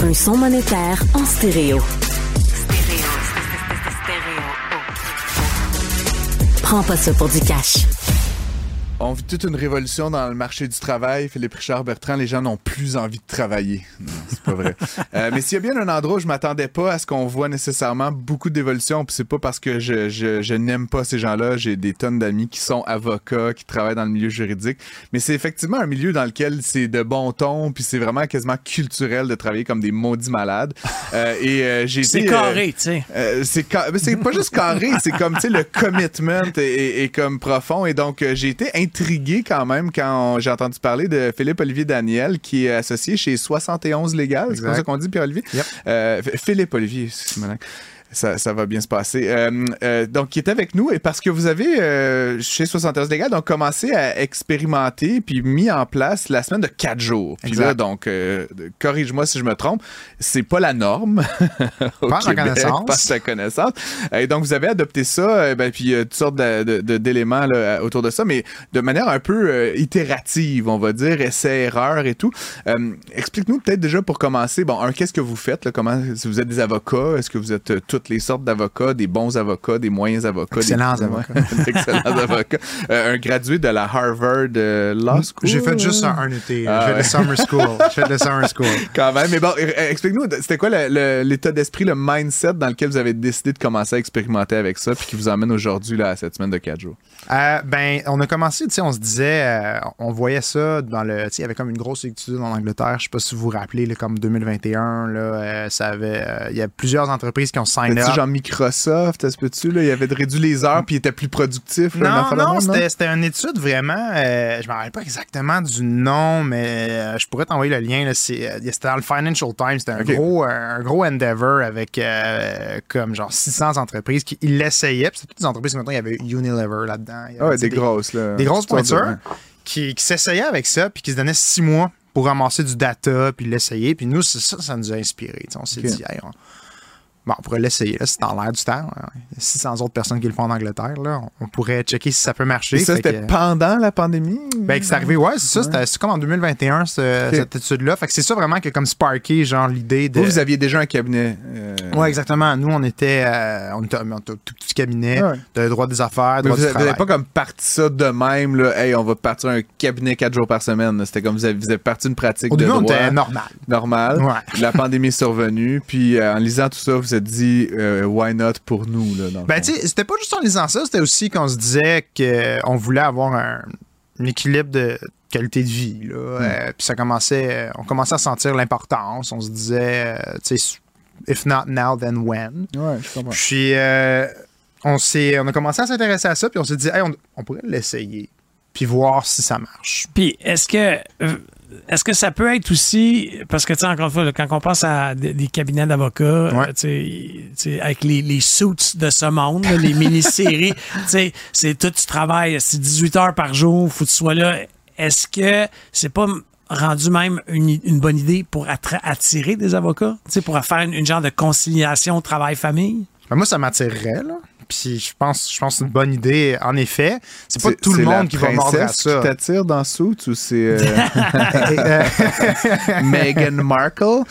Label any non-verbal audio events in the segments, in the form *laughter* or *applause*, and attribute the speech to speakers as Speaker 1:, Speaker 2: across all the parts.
Speaker 1: Un son monétaire en stéréo. Prends pas ça pour du cash.
Speaker 2: On vit toute une révolution dans le marché du travail. Philippe Richard Bertrand, les gens n'ont plus envie de travailler. C'est pas vrai. Euh, mais s'il y a bien un endroit où je m'attendais pas à ce qu'on voit nécessairement beaucoup d'évolution, puis c'est pas parce que je, je, je n'aime pas ces gens-là. J'ai des tonnes d'amis qui sont avocats, qui travaillent dans le milieu juridique. Mais c'est effectivement un milieu dans lequel c'est de bon ton, puis c'est vraiment quasiment culturel de travailler comme des maudits malades. Euh, et euh, j'ai
Speaker 3: C'est carré, tu sais.
Speaker 2: euh, c'est ca- mais c'est pas juste carré, c'est comme tu sais le commitment est, comme profond et donc euh, j'ai été intrigué quand même quand on- j'ai entendu parler de Philippe Olivier Daniel qui est associé chez 71 Légal, c'est comme ça qu'on dit Pierre Olivier.
Speaker 4: Yep.
Speaker 2: Euh, Philippe Olivier, c'est. Ça, ça va bien se passer. Euh, euh, donc, qui est avec nous et parce que vous avez, euh, chez 71 Légal, donc commencé à expérimenter puis mis en place la semaine de 4 jours. Puis
Speaker 4: Exact.
Speaker 2: là, donc, euh, corrige-moi si je me trompe, c'est pas la norme. *laughs*
Speaker 4: Pas
Speaker 2: Québec,
Speaker 4: connaissance.
Speaker 2: Pas ta connaissance. Et donc, vous avez adopté ça, ben, puis toutes sortes d'éléments autour de ça, mais de manière un peu itérative, on va dire, essai-erreur et tout. Explique-nous peut-être déjà pour commencer, bon, un, qu'est-ce que vous faites? Là, comment, si vous êtes des avocats, est-ce que vous êtes euh, toutes les sortes d'avocats, des bons avocats, des moyens avocats?
Speaker 4: Excellents *laughs*
Speaker 2: des,
Speaker 4: avocats.
Speaker 2: Excellents *laughs* avocats. Euh, un gradué de la Harvard euh, Law School?
Speaker 4: J'ai fait juste un, un été.
Speaker 2: Ah
Speaker 4: J'ai fait
Speaker 2: ouais.
Speaker 4: le summer school. *laughs* J'ai fait le summer school.
Speaker 2: Quand même. Mais bon, euh, explique-nous, c'était quoi l'état d'esprit, le mindset dans lequel vous avez décidé de commencer à expérimenter avec ça, puis qui vous emmène aujourd'hui à cette semaine de 4 jours?
Speaker 4: Euh, ben, on a commencé, tu sais, on se disait, euh, on voyait ça dans le, tu sais, il y avait comme une grosse étude en Angleterre, je sais pas si vous vous rappelez, là, comme 2021, là, euh, ça avait, euh, il y a plusieurs entreprises qui ont signé
Speaker 2: C'était genre Microsoft, est-ce que tu là, il avait réduit les heures puis il était plus productif. là,
Speaker 4: Non, non, c'était c'était une étude vraiment. euh, je me rappelle pas exactement du nom, mais euh, je pourrais t'envoyer le lien. là, c'est, euh, C'était dans le Financial Times. C'était un, gros, euh, un gros endeavor avec euh, comme genre 600 entreprises qui l'essayaient. C'était toutes des entreprises, mettons, il y avait Unilever là-dedans.
Speaker 2: Ah ouais, des grosses là.
Speaker 4: des grosses pointures qui, qui s'essayaient avec ça, puis qui se donnaient six mois pour ramasser du data, puis l'essayer. Puis nous, c'est ça, ça nous a inspiré. On s'est dit, Hey, on, bon, on pourrait l'essayer. là, C'est dans l'air du temps. hein. Il y a 600 autres personnes qui le font en Angleterre. Là. On, pourrait checker si ça peut marcher.
Speaker 2: Et ça, c'était
Speaker 4: que-
Speaker 2: pendant la pandémie?
Speaker 4: ben, que c'est arrivé, ouais, c'est ça. c'était- C'est comme en 2021, ce-
Speaker 2: Ok.
Speaker 4: cette étude-là. Fait que c'est ça vraiment qui a comme sparké, genre, l'idée de.
Speaker 2: Vous, vous aviez déjà un cabinet. euh,
Speaker 4: Ouais, exactement. Nous, on était, euh, on était, on était un tout petit cabinet
Speaker 2: Ouais.
Speaker 4: de droit des affaires,
Speaker 2: Mais
Speaker 4: droit
Speaker 2: vous
Speaker 4: du
Speaker 2: n'avez pas comme parti ça de même, là, hey, on va partir un cabinet quatre jours par semaine. C'était comme vous avez, vous avez parti une pratique
Speaker 4: Au
Speaker 2: de
Speaker 4: début, on
Speaker 2: droit
Speaker 4: était normal.
Speaker 2: normale.
Speaker 4: Ouais.
Speaker 2: La pandémie est survenue, puis euh, en lisant tout ça, vous vous êtes dit, euh, why not pour nous? Là, dans
Speaker 4: Ben, tu sais, c'était pas juste en lisant ça, c'était aussi qu'on se disait qu'on voulait avoir un, un équilibre de qualité de vie. Là.
Speaker 2: Hmm.
Speaker 4: Euh, puis ça commençait, euh, on commençait à sentir l'importance. On se disait, euh, tu sais, if not now, then when.
Speaker 2: Ouais, je comprends.
Speaker 4: Puis euh, on, s'est, on a commencé à s'intéresser à ça, puis on s'est dit, hey, on, on pourrait l'essayer, puis voir si ça marche.
Speaker 3: Puis est-ce que euh, est-ce que ça peut être aussi parce que tu sais encore une fois là, quand on pense à des, des cabinets d'avocats
Speaker 4: Ouais.
Speaker 3: euh, tu sais, avec les, les suits de ce monde là, les mini-séries *laughs* tu sais c'est tout tu travailles c'est 18 heures par jour faut que tu sois là est-ce que c'est pas rendu même une, une bonne idée pour attirer des avocats tu sais pour faire une, une genre de conciliation travail-famille?
Speaker 4: Ben, moi, ça m'attirerait, là. Puis je pense, je pense que c'est une bonne idée, en effet. C'est pas tout le monde qui va mordre à ça.
Speaker 2: qui t'attire dans Suits ou c'est euh, *laughs* Meghan Markle?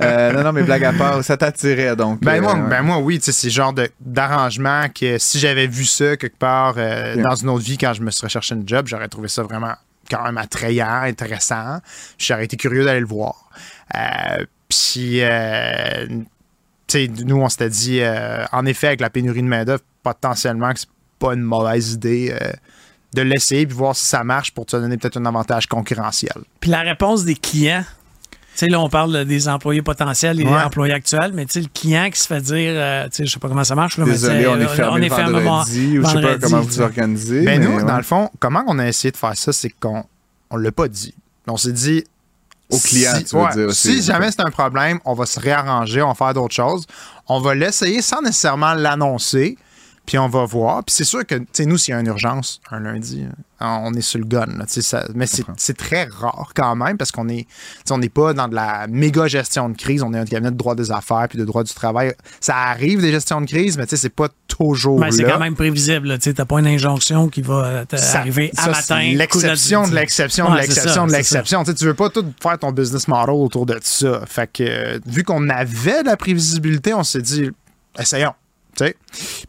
Speaker 2: Euh, non, non, mais blague à part, ça t'attirait donc.
Speaker 4: Ben,
Speaker 2: euh,
Speaker 4: moi,
Speaker 2: ouais.
Speaker 4: ben moi, oui, tu sais, c'est le genre d'arrangement que si j'avais vu ça quelque part dans une autre vie quand je me serais cherché une job, j'aurais trouvé ça vraiment quand même attrayant, intéressant. J'aurais été curieux d'aller le voir. Euh, puis euh, tu sais, nous, on s'était dit, euh, en effet, avec la pénurie de main-d'œuvre, potentiellement que c'est pas une mauvaise idée euh, de l'essayer puis voir si ça marche pour te donner peut-être un avantage concurrentiel.
Speaker 3: Puis la réponse des clients, tu sais, là, on parle des employés potentiels et des employés actuels, mais tu sais, le client qui se fait dire, euh, tu sais, je sais pas comment ça marche, là, mais
Speaker 2: Désolé,
Speaker 3: tu sais,
Speaker 2: on est fermé le
Speaker 3: fermé
Speaker 2: vendredi, ou je sais pas comment vous organisez.
Speaker 4: Ben
Speaker 2: mais
Speaker 4: nous,
Speaker 2: ouais.
Speaker 4: dans le fond, comment on a essayé de faire ça, c'est qu'on on l'a pas dit. On s'est dit.
Speaker 2: Au client,
Speaker 4: si,
Speaker 2: tu veux
Speaker 4: ouais,
Speaker 2: dire aussi.
Speaker 4: Si jamais c'est un problème, on va se réarranger, on va faire d'autres choses. On va l'essayer sans nécessairement l'annoncer, puis on va voir. Puis c'est sûr que, tu sais, nous, s'il y a une urgence un lundi, euh, on est sur le gun. là, ça- mais c'est très rare quand même parce qu'on est, on n'est pas dans de la méga gestion de crise. On est un cabinet de droit des affaires puis de droit du travail. Ça arrive des gestions de crise, mais tu sais, c'est pas toujours
Speaker 3: Ben, c'est quand même prévisible. Tu t'as pas une injonction qui va euh,
Speaker 4: Ça-
Speaker 3: arriver à
Speaker 4: ça,
Speaker 3: matin.
Speaker 4: L'exception de l'exception de l'exception de l'exception. Tu veux pas tout faire ton business model autour de ça. Fait que, euh, vu qu'on avait de la prévisibilité, on s'est dit, essayons. Sais.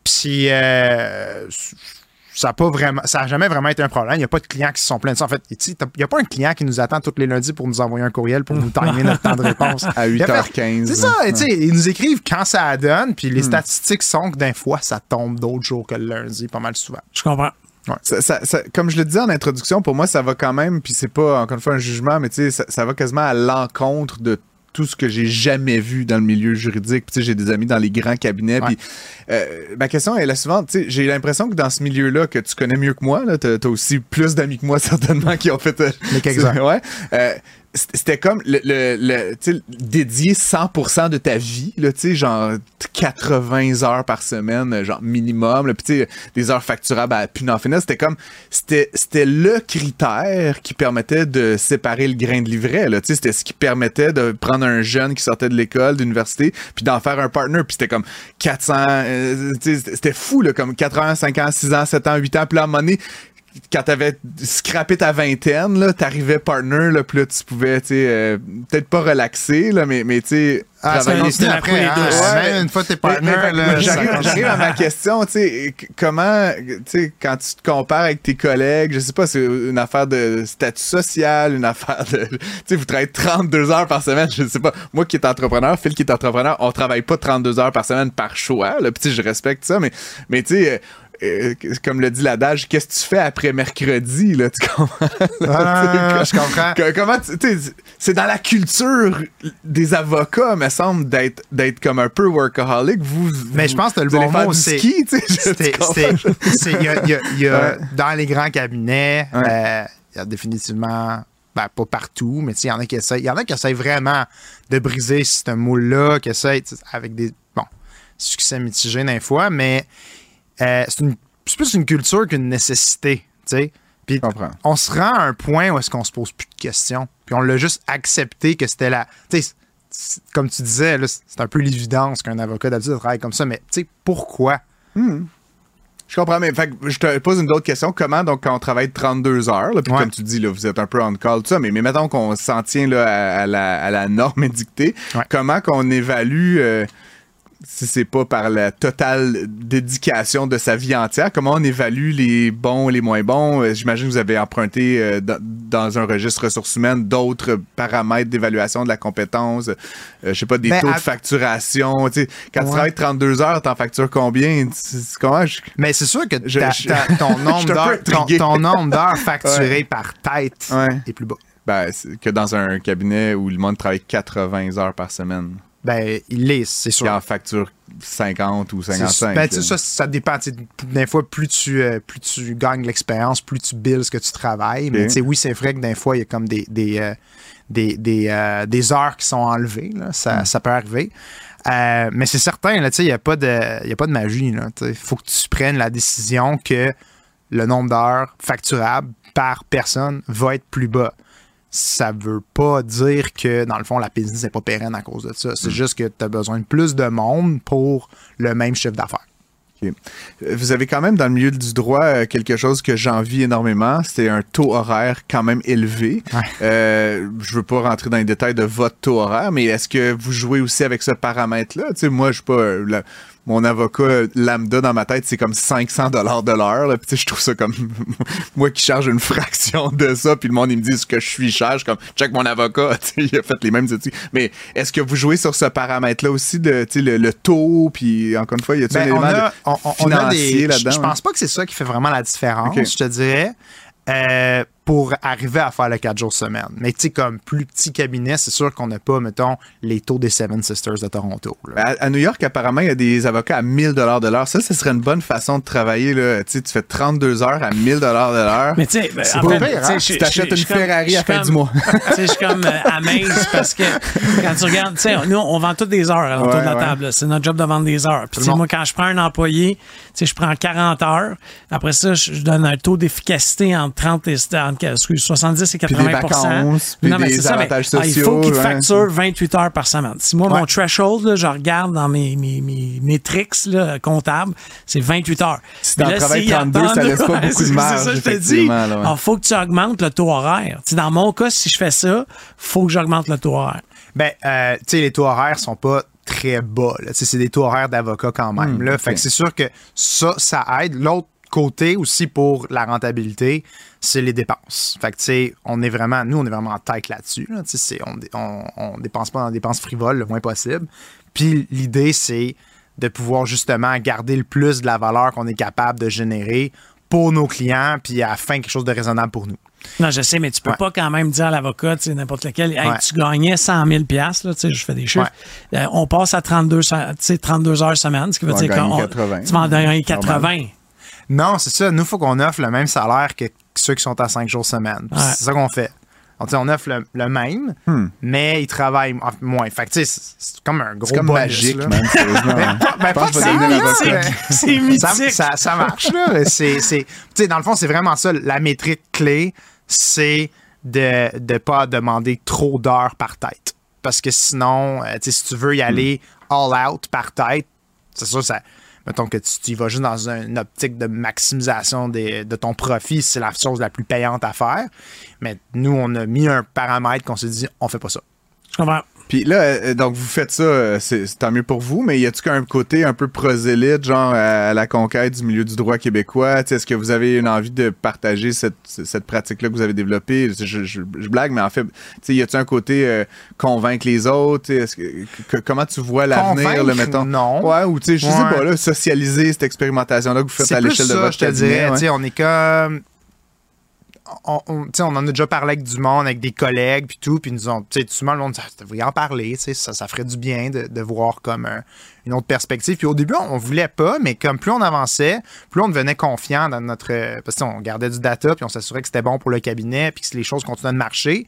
Speaker 4: Puis, euh, ça n'a pas vraiment, ça a jamais vraiment été un problème. Il n'y a pas de clients qui se sont plaints de ça. En fait, il n'y a pas un client qui nous attend tous les lundis pour nous envoyer un courriel pour nous timer notre temps de réponse. *laughs*
Speaker 2: À
Speaker 4: Il y a fait-
Speaker 2: 8h15.
Speaker 4: C'est ça,
Speaker 2: là.
Speaker 4: tu sais, ils nous écrivent quand ça donne, puis
Speaker 2: Hmm.
Speaker 4: les statistiques sont que d'un fois, ça tombe d'autres jours que le lundi, pas mal souvent.
Speaker 3: Je comprends.
Speaker 2: Ça- ça- ça- comme je le disais en introduction, pour moi, ça va quand même, puis c'est pas encore une fois un jugement, mais tu sais, ça, ça va quasiment à l'encontre de tout ce que j'ai jamais vu dans le milieu juridique. Puis, tu sais, j'ai des amis dans les grands cabinets.
Speaker 4: Ouais.
Speaker 2: Puis, euh, ma question est la suivante. Tu sais, j'ai l'impression que dans ce milieu-là, que tu connais mieux que moi, là, t'as, t'as aussi plus d'amis que moi, *laughs* certainement, qui ont fait. euh, *laughs* ouais. C'était comme le, le, le- dédier 100% de ta vie, là, genre 80 heures par semaine, genre minimum, là, sais, des heures facturables à plus n'en finir. C'était comme, c'était c'était le critère qui permettait de séparer le grain de livret, là, c'était ce qui permettait de prendre un jeune qui sortait de l'école, d'université, puis d'en faire un partner, puis c'était comme 400, euh, c'était- fou, là, comme 4 ans, 5 ans, 6 ans, 7 ans, 8 ans, puis là, à quand t'avais scrappé ta vingtaine, là, t'arrivais partner, là, puis là, tu pouvais, tu sais, euh, peut-être pas relaxer, là, mais, mais tu sais,
Speaker 4: Ah, après, hein. Ouais,
Speaker 2: Ouais.
Speaker 4: Même une fois t'es partner,
Speaker 2: mais-
Speaker 4: là,
Speaker 2: J'arrive à ma question, tu sais, comment, tu sais, quand tu te compares avec tes collègues, je sais pas, c'est une affaire de statut social, une affaire de, tu sais, vous travaillez 32 heures par semaine, je sais pas, moi qui est entrepreneur, Phil qui est entrepreneur, on travaille pas 32 heures par semaine par choix, là, puis je respecte ça, mais, mais tu sais, euh, comme le dit l'adage, qu'est-ce que tu fais après mercredi, là, tu comprends?
Speaker 4: Ah, je *laughs* comprends.
Speaker 2: Comment c'est dans la culture des avocats me semble d'être d'être comme un peu workaholic vous
Speaker 4: Mais je pense que le bon mot, c'est- dans les grands cabinets,
Speaker 2: Ouais.
Speaker 4: euh, il y a définitivement, ben, pas partout, mais il y en a qui essayent, il y en a qui essayent vraiment de briser ce moule-là, qui essayent avec des, bon, succès mitigés d'un fois, mais euh, c'est une- c'est plus une culture qu'une nécessité, tu sais. Puis
Speaker 2: comprends.
Speaker 4: on se rend à un point où est-ce qu'on se pose plus de questions. Puis on l'a juste accepté que c'était la. Tu sais, c'est- comme tu disais, là, c'est un peu l'évidence qu'un avocat d'habitude travaille comme ça, mais tu sais, pourquoi?
Speaker 2: Je comprends, mais fait je te pose une autre question. Comment, donc, quand on travaille 32 heures, là, puis
Speaker 4: Ouais.
Speaker 2: comme tu dis, là, vous êtes un peu on call, tout ça, mais, mais mettons qu'on s'en tient là, à, à la, à la norme édictée,
Speaker 4: Ouais.
Speaker 2: comment qu'on évalue, euh, si c'est pas par la totale dédication de sa vie entière, comment on évalue les bons et les moins bons? Euh, J'imagine que vous avez emprunté euh, dans, un registre ressources humaines d'autres paramètres d'évaluation de la compétence, euh, je sais pas, des
Speaker 4: Ben,
Speaker 2: taux
Speaker 4: à-
Speaker 2: de facturation. tu sais, Quand tu
Speaker 4: Ouais.
Speaker 2: travailles 32 heures, t'en factures combien? Comment? je-
Speaker 4: Mais c'est sûr que
Speaker 2: Je- je- *laughs*
Speaker 4: ton, nombre d'heures, ton,
Speaker 2: intrigué.
Speaker 4: ton nombre d'heures facturées par tête
Speaker 2: Ouais.
Speaker 4: est plus bas.
Speaker 2: Ben, que dans un cabinet où le monde travaille 80 heures par semaine,
Speaker 4: Ben, il l'est, c'est sûr.
Speaker 2: qui en facture 50 ou
Speaker 4: C'est-
Speaker 2: 55.
Speaker 4: ben, tu sais,
Speaker 2: là.
Speaker 4: ça, ça dépend. Des fois, plus tu, euh, plus tu gagnes l'expérience, plus tu billes ce que tu travailles. Mais oui, c'est vrai que des fois, il y a comme des, des, euh, des, des, euh, des heures qui sont enlevées. là.
Speaker 2: Hmm.
Speaker 4: Ça, ça peut arriver. Mais c'est certain, il n'y a, pas de- il y a pas de magie. Il faut que tu prennes la décision que le nombre d'heures facturables par personne va être plus bas. Ça veut pas dire que, dans le fond, la business n'est pas pérenne à cause de ça.
Speaker 2: Hmm.
Speaker 4: C'est juste que tu as besoin de plus de monde pour le même chiffre d'affaires.
Speaker 2: Vous avez quand même dans le milieu du droit euh, quelque chose que j'envie énormément. C'est un taux horaire quand même élevé.
Speaker 4: Ouais.
Speaker 2: Euh, je veux pas rentrer dans les détails de votre taux horaire, mais est-ce que vous jouez aussi avec ce paramètre-là? Tu sais, moi, je suis pas. euh, la- mon avocat lambda dans ma tête, c'est comme 500 dollars de l'heure. là. Puis je trouve ça comme *laughs* moi qui charge une fraction de ça, puis le monde il me dit ce que je suis cher, je suis comme check mon avocat, *laughs* il a fait les mêmes études. Mais est-ce que vous jouez sur ce paramètre-là aussi de le, le taux, puis encore une fois, il y a
Speaker 4: Ben,
Speaker 2: un
Speaker 4: on,
Speaker 2: élément
Speaker 4: a,
Speaker 2: de
Speaker 4: on, on- on a
Speaker 2: financier
Speaker 4: des.
Speaker 2: Là-dedans?
Speaker 4: je
Speaker 2: hein?
Speaker 4: pense pas que c'est ça qui fait vraiment la différence, je te dirais. euh, pour arriver à faire le 4 jours semaine. Mais tu sais, comme plus petit cabinet, c'est sûr qu'on n'a pas, mettons, les taux des Seven Sisters de Toronto.
Speaker 2: Ben, À, à New York, apparemment, il y a des avocats à 1000 dollars de l'heure. Ça, ce serait une bonne façon de travailler. Là. Tu sais, tu fais 32 heures à 1000 dollars de l'heure.
Speaker 3: Mais tu sais, ben,
Speaker 2: C'est
Speaker 3: en
Speaker 2: pas
Speaker 3: fait,
Speaker 2: pire,
Speaker 3: tu
Speaker 2: hein? Tu t'achètes une Ferrari à
Speaker 3: je suis
Speaker 2: fin
Speaker 3: comme-
Speaker 2: du mois. *laughs*
Speaker 3: Tu sais, je suis comme euh, amaze parce que quand tu regardes, tu sais, nous, on vend toutes des heures à l'entour
Speaker 2: Ouais,
Speaker 3: de la
Speaker 2: ouais.
Speaker 3: table. C'est notre job de vendre des heures. Puis, tu sais, moi, quand je prends un employé, tu sais, je prends 40 heures. Après ça, je, je donne un taux d'efficacité entre 30 et entre, excuse, 70 et 80
Speaker 2: des vacances, puis
Speaker 3: Non, mais
Speaker 2: des
Speaker 3: c'est ça, mais,
Speaker 2: avantages
Speaker 3: ah, Il faut qu'il te
Speaker 2: ouais.
Speaker 3: facture 28 heures par semaine. Si moi, mon threshold, là, je regarde dans mes, mes, mes, mes tricks là, comptables, c'est 28 heures.
Speaker 2: Si
Speaker 3: là,
Speaker 2: travailles
Speaker 3: s'ils
Speaker 2: 32, ça laisse pas
Speaker 3: Ouais, *laughs*
Speaker 2: beaucoup de
Speaker 3: c'est-
Speaker 2: marge,
Speaker 3: C'est ça, je te dis.
Speaker 2: ouais.
Speaker 3: Alors, faut que tu augmentes le taux horaire. Tu sais, dans mon cas, si je fais ça, faut que j'augmente le taux horaire.
Speaker 4: Ben, euh, tu sais, les taux horaires sont pas très bas. C'est des taux horaires d'avocat quand même.
Speaker 2: Hmm,
Speaker 4: là. Fait que c'est sûr que ça, ça aide. L'autre côté aussi pour la rentabilité, c'est les dépenses. Fait que, tu sais, on est vraiment, nous, on est vraiment en tête là-dessus. là. On, on, on dépense pas dans des dépenses frivoles le moins possible. Puis l'idée, c'est de pouvoir justement garder le plus de la valeur qu'on est capable de générer pour nos clients, puis à la fin, quelque chose de raisonnable pour nous.
Speaker 3: Non, je sais, mais tu peux
Speaker 4: Ouais.
Speaker 3: pas quand même dire à l'avocat, tu sais, n'importe lequel, hey,
Speaker 4: Ouais.
Speaker 3: tu gagnais 100 000 piastres, là, tu sais, je fais des chiffres. Euh, on passe à 32, se- tu sais, 32 heures semaine, ce qui veut dire
Speaker 2: 80.
Speaker 3: tu vas en gagner 80.
Speaker 4: Non, c'est ça. Nous, il faut qu'on offre le même salaire que ceux qui sont à 5 jours semaine.
Speaker 3: Ouais.
Speaker 4: C'est ça qu'on fait. Donc, on offre le, le même, mais ils travaillent mo- moins. Fait que, c'est- c'est comme un gros
Speaker 2: C'est comme
Speaker 4: bonus,
Speaker 2: magique,
Speaker 4: là. Ben, ben, *laughs* pas *laughs* c'est mythique. Ça, marche, là. c'est, c'est- tu sais, dans le fond, c'est vraiment ça. La métrique clé, c'est de ne pas demander trop d'heures par tête. Parce que sinon, euh, tu sais, si tu veux y aller all out par tête, c'est sûr, ça. Mettons que tu, y vas juste dans une optique de maximisation de ton profit, c'est la chose la plus payante à faire. Mais nous, on a mis un paramètre qu'on s'est dit, on fait pas ça.
Speaker 3: Je.
Speaker 2: Puis là, euh, donc vous faites ça, euh, c'est tant mieux pour vous, mais y a-tu qu'un côté un peu prosélyte, genre à la conquête du milieu du droit québécois? Sais, Est-ce que vous avez une envie de partager cette, cette pratique-là que vous avez développée? Je, je- je blague, mais en fait, sais, y a-tu un côté euh, convaincre les autres? Sais, que- que- comment tu vois l'avenir,
Speaker 4: Convaincre,
Speaker 2: mettons?
Speaker 4: non.
Speaker 2: Ouais, ou tu sais, je sais
Speaker 4: Ouais.
Speaker 2: pas, là, socialiser cette expérimentation-là que vous faites à l'échelle de votre
Speaker 4: je te dirais.
Speaker 2: ouais.
Speaker 4: Sais, On est comme. On, on- en a déjà parlé avec du monde, avec des collègues, puis tout, puis nous ont, tu sais, tout le monde, ça devrait en parler, ça, ça ferait du bien de, de voir comme un- une autre perspective. Puis au début, on, on voulait pas, mais comme plus on avançait, plus on devenait confiant dans notre, parce qu'on gardait du data, puis on s'assurait que c'était bon pour le cabinet, puis que les choses continuaient de marcher.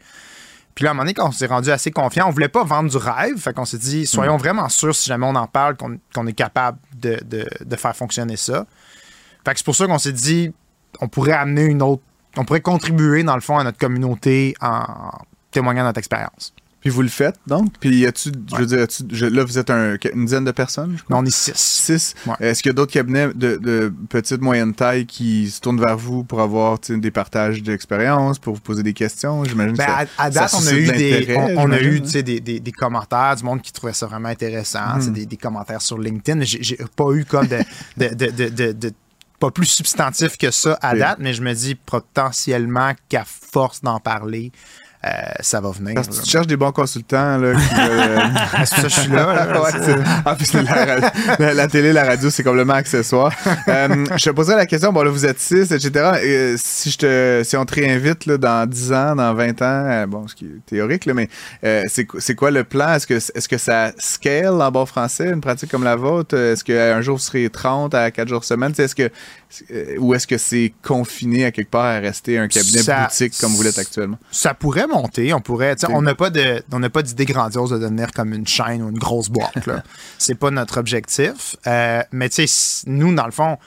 Speaker 4: Puis là, à un moment donné, quand on s'est rendu assez confiant, on voulait pas vendre du rêve. Fait qu'on s'est dit, soyons vraiment sûrs si jamais on en parle, qu'on est capable de, de- de faire fonctionner ça. Fait que c'est pour ça qu'on s'est dit, on pourrait amener une autre, on pourrait contribuer dans le fond à notre communauté en témoignant de notre expérience.
Speaker 2: Puis vous le faites, donc? Puis y a-tu, je veux dire, y je- là, vous êtes un- une dizaine de personnes, je crois?
Speaker 4: Mais on est six.
Speaker 2: Six?
Speaker 4: Ouais.
Speaker 2: Est-ce qu'il y a d'autres cabinets de, de petite, moyenne taille qui se tournent vers vous pour avoir tu des partages d'expérience, pour vous poser des questions? J'imagine
Speaker 4: Ben,
Speaker 2: que ça-
Speaker 4: à, à date,
Speaker 2: ça
Speaker 4: on a eu,
Speaker 2: de
Speaker 4: des, on, on a eu
Speaker 2: hein?
Speaker 4: tu des, des- des commentaires, du monde qui trouvait ça vraiment intéressant, tu
Speaker 2: Hmm.
Speaker 4: des, des commentaires sur LinkedIn. J'ai pas eu comme de- de- pas plus substantif que ça à date, mais je me dis potentiellement qu'à force d'en parler, euh, ça va venir.
Speaker 2: Parce que tu cherches des bons consultants là, qui euh, *laughs*
Speaker 4: Ah, ça je suis là. là. *laughs*
Speaker 2: Ouais, en plus, la, la- la télé, la radio, c'est complètement accessoire. Euh, je te poserais la question, bon là, vous êtes six, etc. Euh, si, je te, si on te réinvite là, dans 10 ans, dans 20 ans, bon, ce qui est théorique, là, mais c'est qu- c'est quoi le plan? Est-ce que, est que ça scale en bon français, une pratique comme la vôtre? Est-ce qu'un jour, vous serez 30 à 4 jours semaine? Est-ce que, ou est-ce que c'est confiné à quelque part à rester un cabinet
Speaker 4: Ça-
Speaker 2: boutique comme vous l'êtes actuellement?
Speaker 4: Ça pourrait monter, on pourrait. On n'a pas de, on n'a pas d'idée grandiose de devenir comme une chaîne ou une grosse boîte. là. *laughs* C'est pas notre objectif. Euh, mais tu sais, nous dans le fond,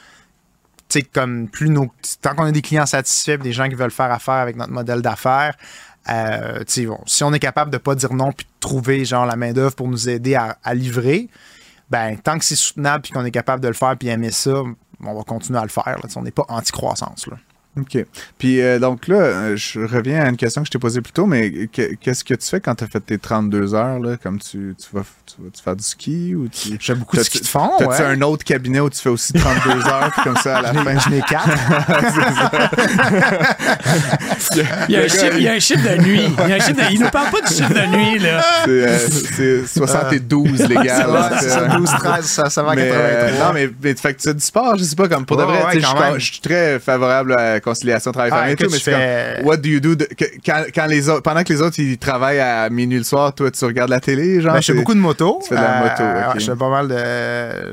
Speaker 4: tu sais, comme plus nos, tant qu'on a des clients satisfaits, des gens qui veulent faire affaire avec notre modèle d'affaires. euh, bon, si on est capable de pas dire non puis de trouver genre la main d'œuvre pour nous aider à, à livrer, ben tant que c'est soutenable puis qu'on est capable de le faire puis aimer ça, on va continuer à le faire. là. On n'est pas anti-croissance. là.
Speaker 2: OK. Puis euh, donc là, euh, je reviens à une question que je t'ai posée plus tôt, mais que- qu'est-ce que tu fais quand tu as fait tes 32 heures, là, comme tu, tu vas, tu vas tu faire du ski ou tu... *laughs*
Speaker 4: J'ai beaucoup de ski de fond,
Speaker 2: T'as-tu
Speaker 4: ouais.
Speaker 2: un autre cabinet où tu fais aussi 32 *laughs* heures, puis comme ça à la fin?
Speaker 4: J'en ai quatre. *laughs*
Speaker 3: Il y a un chiffre, il y a un chiffre de nuit. Il, y a un chiffre de- il nous parle pas du chiffre de nuit, là.
Speaker 2: C'est euh, c'est 72, les gars. là,
Speaker 4: Ouais,
Speaker 2: c'est-
Speaker 4: c'est ça, 12, 13, ça, ça va à
Speaker 2: mais,
Speaker 4: 83.
Speaker 2: euh, non, mais, mais fait que tu fais du sport, je sais pas, comme pour de
Speaker 4: Ouais,
Speaker 2: vrai,
Speaker 4: ouais,
Speaker 2: je, suis je très favorable à conciliation
Speaker 4: Ah,
Speaker 2: travail-famille et tout, mais
Speaker 4: je
Speaker 2: c'est
Speaker 4: fais-
Speaker 2: comme, what do you do, de- que- quand, quand les autres, pendant que les autres, ils travaillent à minuit le soir, toi, tu regardes la télé, genre?
Speaker 4: Ben, je fais beaucoup de moto.
Speaker 2: Tu fais de la moto,
Speaker 4: Euh,
Speaker 2: ok.
Speaker 4: ouais, je fais pas mal de.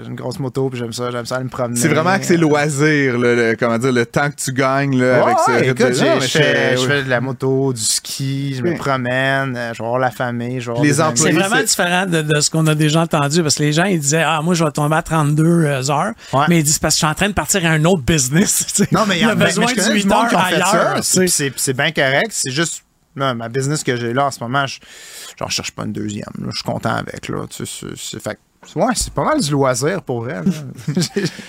Speaker 4: J'ai une grosse moto, puis j'aime ça, j'aime ça aller me promener.
Speaker 2: C'est vraiment que c'est
Speaker 4: Euh,
Speaker 2: loisir, le, comment dire, le temps que tu gagnes, là,
Speaker 4: Ouais,
Speaker 2: avec ce
Speaker 4: ouais, écoute,
Speaker 2: mais
Speaker 4: je fais,
Speaker 2: je-
Speaker 4: fais de la moto, du ski, je me promène, euh, je vais voir la famille, je vais voir
Speaker 2: Les employés,
Speaker 3: C'est vraiment différent de, de ce qu'on a déjà entendu parce que les gens ils disaient ah moi je vais tomber à 32 heures
Speaker 4: Ouais.
Speaker 3: mais ils disent parce que je suis en train de partir à un autre business. *laughs*
Speaker 4: Non, mais il y a,
Speaker 3: besoin de
Speaker 4: connais
Speaker 3: 8
Speaker 4: du monde qui
Speaker 3: heures
Speaker 4: ont fait
Speaker 3: ailleurs
Speaker 4: ça.
Speaker 3: tu sais.
Speaker 4: C'est- bien correct. C'est juste là, ma business que j'ai là en ce moment, je, genre, je cherche pas une deuxième. là. Je suis content avec. Là. Tu sais, c'est- fait Ouais, c'est pas mal du loisir pour vrai. là. *laughs*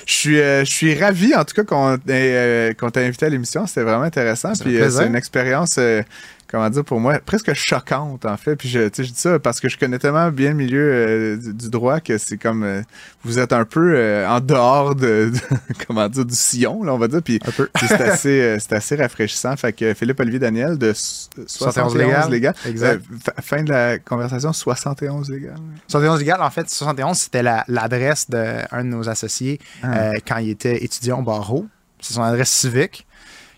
Speaker 2: Je suis, euh, je suis ravi, en tout cas, qu'on euh, t'ait invité à l'émission. C'était vraiment intéressant. Puis euh, c'est une expérience, euh, comment dire, pour moi, presque choquante, en fait. Puis je, tu sais, je dis ça parce que je connais tellement bien le milieu euh, du, du droit que c'est comme. euh, vous êtes un peu euh, en dehors de, de- *laughs* comment dire, du sillon, là, on va dire. Puis c'est *laughs* assez, c'est assez rafraîchissant. Fait que Philippe-Olivier Daniel de s- 71
Speaker 4: 71 légal.
Speaker 2: légal.
Speaker 4: Exact.
Speaker 2: Fin de la conversation, 71 légal.
Speaker 4: 71 légal, en fait, 71, c'était la- l'adresse d'un de nos associés
Speaker 2: Ah.
Speaker 4: quand il était étudiant au barreau. C'est son adresse civique.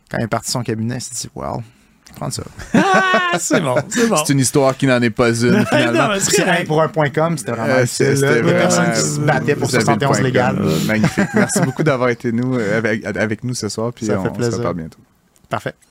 Speaker 4: Quand il est parti de son cabinet, il s'est dit, wow, prendre ça. *laughs*
Speaker 3: ah c'est bon c'est bon
Speaker 2: C'est une histoire qui n'en est pas une, finalement.
Speaker 3: Non, c'est
Speaker 4: pour un point com, c'était vraiment
Speaker 2: Euh, c'était
Speaker 4: Une personne qui
Speaker 2: vraiment-
Speaker 4: se battait pour
Speaker 2: vous avez le
Speaker 4: 71
Speaker 2: point
Speaker 4: légal.
Speaker 2: Magnifique. Merci beaucoup d'avoir été nous, euh, avec, avec nous ce soir. Puis
Speaker 4: Ça
Speaker 2: on
Speaker 4: fait
Speaker 2: se
Speaker 4: plaisir.
Speaker 2: reparle bientôt.
Speaker 4: Parfait.